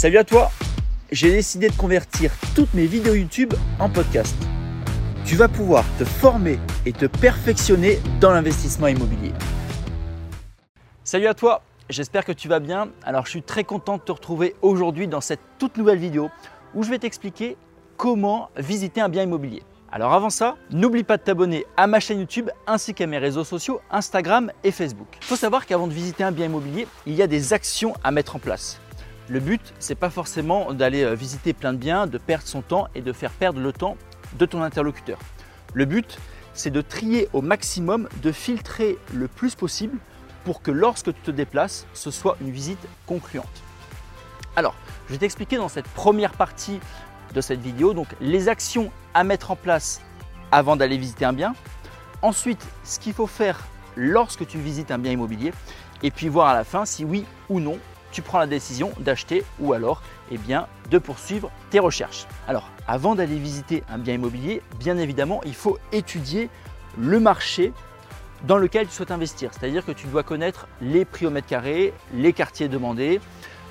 Salut à toi J'ai décidé de convertir toutes mes vidéos YouTube en podcast. Tu vas pouvoir te former et te perfectionner dans l'investissement immobilier. Salut à toi J'espère que tu vas bien. Alors je suis très content de te retrouver aujourd'hui dans cette toute nouvelle vidéo où je vais t'expliquer comment visiter un bien immobilier. Alors avant ça, n'oublie pas de t'abonner à ma chaîne YouTube ainsi qu'à mes réseaux sociaux Instagram et Facebook. Il faut savoir qu'avant de visiter un bien immobilier, il y a des actions à mettre en place. Le but, c'est pas forcément d'aller euh, visiter plein de biens, de perdre son temps et de faire perdre le temps de ton interlocuteur. Le but, c'est de trier au maximum, de filtrer le plus possible pour que lorsque tu te déplaces, ce soit une visite concluante. Alors, je vais t'expliquer dans cette première partie de cette vidéo donc les actions à mettre en place avant d'aller visiter un bien. Ensuite, ce qu'il faut faire lorsque tu visites un bien immobilier et puis voir à la fin si oui ou non tu prends la décision d'acheter ou alors eh bien, de poursuivre tes recherches. Alors, avant d'aller visiter un bien immobilier, bien évidemment, il faut étudier le marché dans lequel tu souhaites investir. C'est-à-dire que tu dois connaître les prix au mètre carré, les quartiers demandés,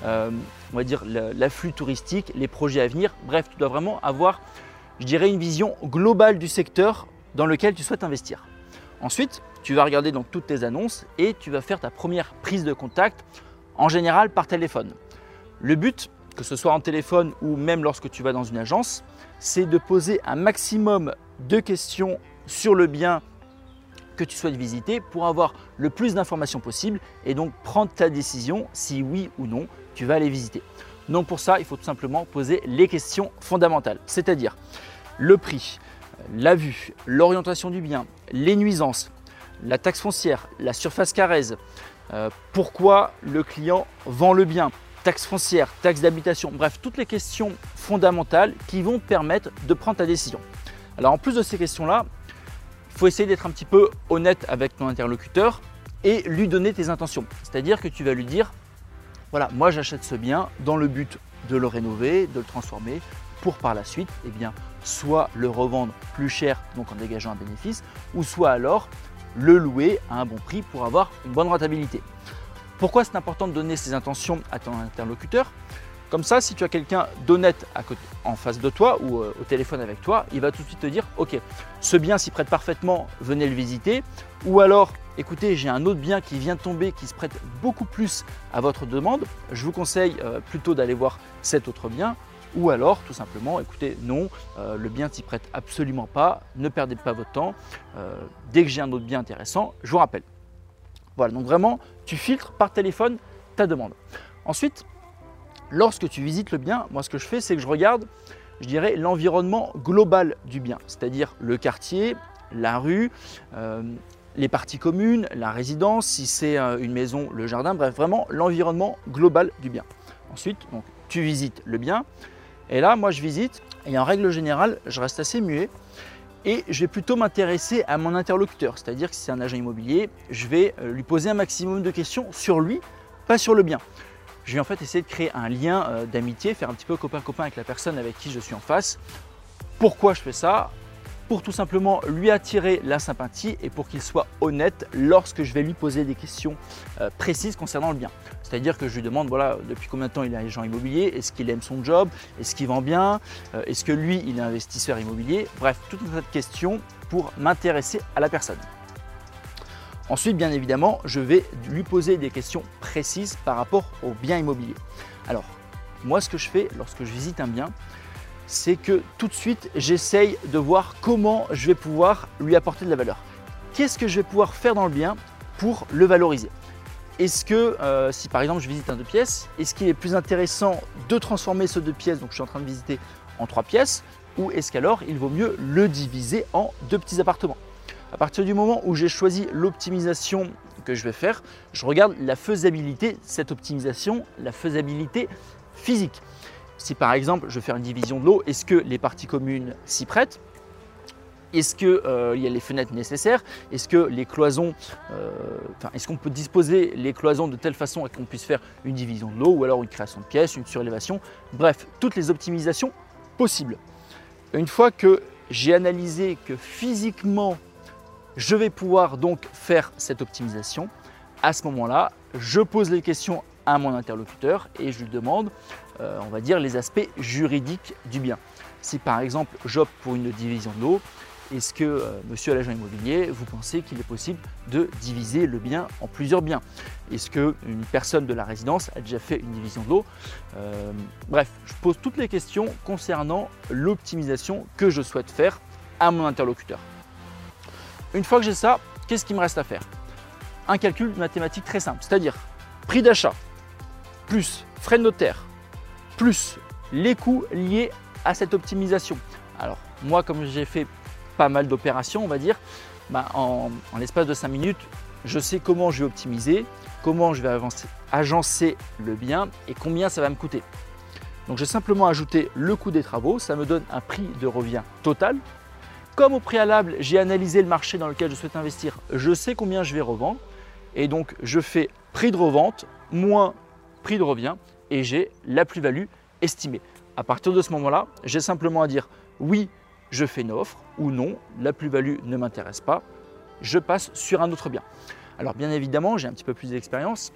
euh, on va dire l'afflux touristique, les projets à venir. Bref, tu dois vraiment avoir, je dirais, une vision globale du secteur dans lequel tu souhaites investir. Ensuite, tu vas regarder toutes tes annonces et tu vas faire ta première prise de contact, en général par téléphone. Le but, que ce soit en téléphone ou même lorsque tu vas dans une agence, c'est de poser un maximum de questions sur le bien que tu souhaites visiter pour avoir le plus d'informations possible et donc prendre ta décision si oui ou non tu vas aller visiter. Donc pour ça, il faut tout simplement poser les questions fondamentales, c'est-à-dire le prix, la vue, l'orientation du bien, les nuisances, la taxe foncière, la surface carrèze, euh, pourquoi le client vend le bien, taxe foncière, taxe d'habitation, bref, toutes les questions fondamentales qui vont permettre de prendre ta décision. Alors en plus de ces questions-là, faut essayer d'être un petit peu honnête avec ton interlocuteur et lui donner tes intentions. C'est-à-dire que tu vas lui dire, voilà, moi j'achète ce bien dans le but de le rénover, de le transformer, pour par la suite, eh bien, soit le revendre plus cher, donc en dégageant un bénéfice, ou soit alors le louer à un bon prix pour avoir une bonne rentabilité. Pourquoi c'est important de donner ses intentions à ton interlocuteur? Comme ça, si tu as quelqu'un d'honnête en face de toi ou euh, au téléphone avec toi, il va tout de suite te dire Ok, ce bien s'y prête parfaitement, venez le visiter. Ou alors, écoutez, j'ai un autre bien qui vient de tomber qui se prête beaucoup plus à votre demande. Je vous conseille euh, plutôt d'aller voir cet autre bien. Ou alors, tout simplement, écoutez, non, euh, le bien s'y prête absolument pas, ne perdez pas votre temps. dès que j'ai un autre bien intéressant, je vous rappelle. Voilà, donc vraiment, tu filtres par téléphone ta demande. Ensuite, lorsque tu visites le bien, moi ce que je fais, c'est que je regarde, je dirais, l'environnement global du bien, c'est-à-dire le quartier, la rue, euh, les parties communes, la résidence, si c'est euh, une maison, le jardin, bref, vraiment l'environnement global du bien. Ensuite, donc, tu visites le bien, et là, moi je visite, et en règle générale, je reste assez muet, et je vais plutôt m'intéresser à mon interlocuteur, c'est-à-dire que si c'est un agent immobilier, je vais euh, lui poser un maximum de questions sur lui, pas sur le bien. Je vais en fait essayer de créer un lien euh, d'amitié, faire un petit peu copain-copain avec la personne avec qui je suis en face. Pourquoi je fais ça? Pour tout simplement lui attirer la sympathie et pour qu'il soit honnête lorsque je vais lui poser des questions euh, précises concernant le bien. C'est-à-dire que je lui demande voilà, depuis combien de temps il est agent immobilier, est-ce qu'il aime son job, est-ce qu'il vend bien, euh, est-ce que lui il est investisseur immobilier, bref, toute une tas de questions pour m'intéresser à la personne. Ensuite, bien évidemment, je vais lui poser des questions précises par rapport au bien immobilier. Alors, moi, ce que je fais lorsque je visite un bien, c'est que tout de suite, j'essaye de voir comment je vais pouvoir lui apporter de la valeur. Qu'est-ce que je vais pouvoir faire dans le bien pour le valoriser? Est-ce que, euh, si par exemple je visite un deux pièces, est-ce qu'il est plus intéressant de transformer ce deux pièces, donc je suis en train de visiter en trois pièces, ou est-ce qu'alors il vaut mieux le diviser en deux petits appartements? À partir du moment où j'ai choisi l'optimisation que je vais faire, je regarde la faisabilité cette optimisation, la faisabilité physique. Si par exemple je veux une division de l'eau, est-ce que les parties communes s'y prêtent? Est-ce qu'il euh, y a les fenêtres nécessaires? Est-ce que les cloisons, euh, est-ce qu'on peut disposer les cloisons de telle façon qu'on puisse faire une division de l'eau ou alors une création de pièces, une surélévation? Bref, toutes les optimisations possibles. Une fois que j'ai analysé que physiquement je vais pouvoir donc faire cette optimisation. À ce moment-là, je pose les questions à mon interlocuteur et je lui demande, euh, on va dire, les aspects juridiques du bien. Si par exemple j'opte pour une division de l'eau, est-ce que, euh, monsieur l'agent immobilier, vous pensez qu'il est possible de diviser le bien en plusieurs biens? Est-ce qu'une personne de la résidence a déjà fait une division de l'eau? Euh, Bref, je pose toutes les questions concernant l'optimisation que je souhaite faire à mon interlocuteur. Une fois que j'ai ça, qu'est-ce qu'il me reste à faire? Un calcul mathématique très simple, c'est-à-dire prix d'achat plus frais de notaire plus les coûts liés à cette optimisation. Alors moi, comme j'ai fait pas mal d'opérations, on va dire, bah, en, l'espace de 5 minutes, je sais comment je vais optimiser, comment je vais agencer le bien et combien ça va me coûter. Donc j'ai simplement ajouté le coût des travaux, ça me donne un prix de revient total. Comme au préalable, j'ai analysé le marché dans lequel je souhaite investir, je sais combien je vais revendre et donc je fais prix de revente moins prix de revient et j'ai la plus-value estimée. À partir de ce moment-là, j'ai simplement à dire oui, je fais une offre ou non, la plus-value ne m'intéresse pas, je passe sur un autre bien. Alors bien évidemment, j'ai un petit peu plus d'expérience.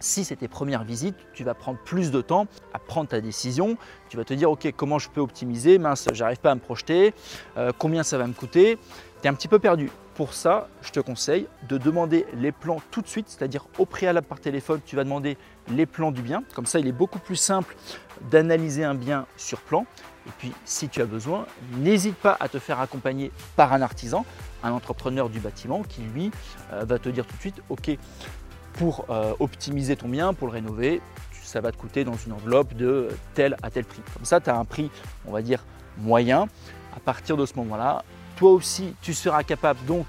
Si c'est tes premières visites, tu vas prendre plus de temps à prendre ta décision. Tu vas te dire, ok, comment je peux optimiser? Mince, j'arrive pas à me projeter. Euh, combien ça va me coûter? Tu es un petit peu perdu. Pour ça, je te conseille de demander les plans tout de suite, c'est-à-dire au préalable par téléphone, tu vas demander les plans du bien. Comme ça, il est beaucoup plus simple d'analyser un bien sur plan. Et puis, si tu as besoin, n'hésite pas à te faire accompagner par un artisan, un entrepreneur du bâtiment qui, lui, euh, va te dire tout de suite, OK, pour euh, optimiser ton bien, pour le rénover, ça va te coûter dans une enveloppe de tel à tel prix. Comme ça, tu as un prix, on va dire, moyen. À partir de ce moment-là, toi aussi, tu seras capable donc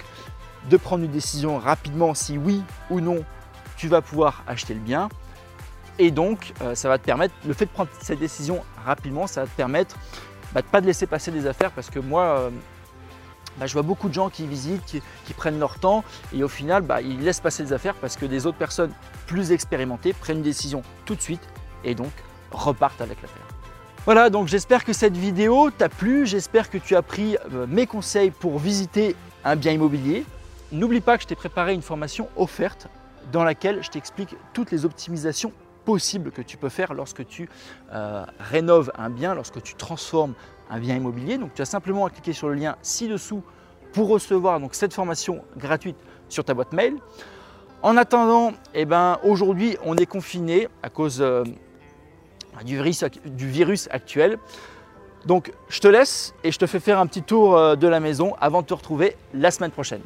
de prendre une décision rapidement si oui ou non tu vas pouvoir acheter le bien. Et donc, euh, ça va te permettre, le fait de prendre cette décision rapidement, ça va te permettre bah, de ne pas te laisser passer des affaires parce que moi, euh, bah, je vois beaucoup de gens qui visitent, qui, prennent leur temps et au final, bah, ils laissent passer des affaires parce que des autres personnes plus expérimentées prennent une décision tout de suite et donc repartent avec l'affaire. Voilà, donc j'espère que cette vidéo t'a plu, j'espère que tu as pris euh, mes conseils pour visiter un bien immobilier. N'oublie pas que je t'ai préparé une formation offerte dans laquelle je t'explique toutes les optimisations possible que tu peux faire lorsque tu euh, rénoves un bien, lorsque tu transformes un bien immobilier. Donc tu as simplement à cliquer sur le lien ci-dessous pour recevoir donc, cette formation gratuite sur ta boîte mail. En attendant, eh ben, aujourd'hui on est confiné à cause euh, du, virus, actuel. Donc je te laisse et je te fais faire un petit tour euh, de la maison avant de te retrouver la semaine prochaine.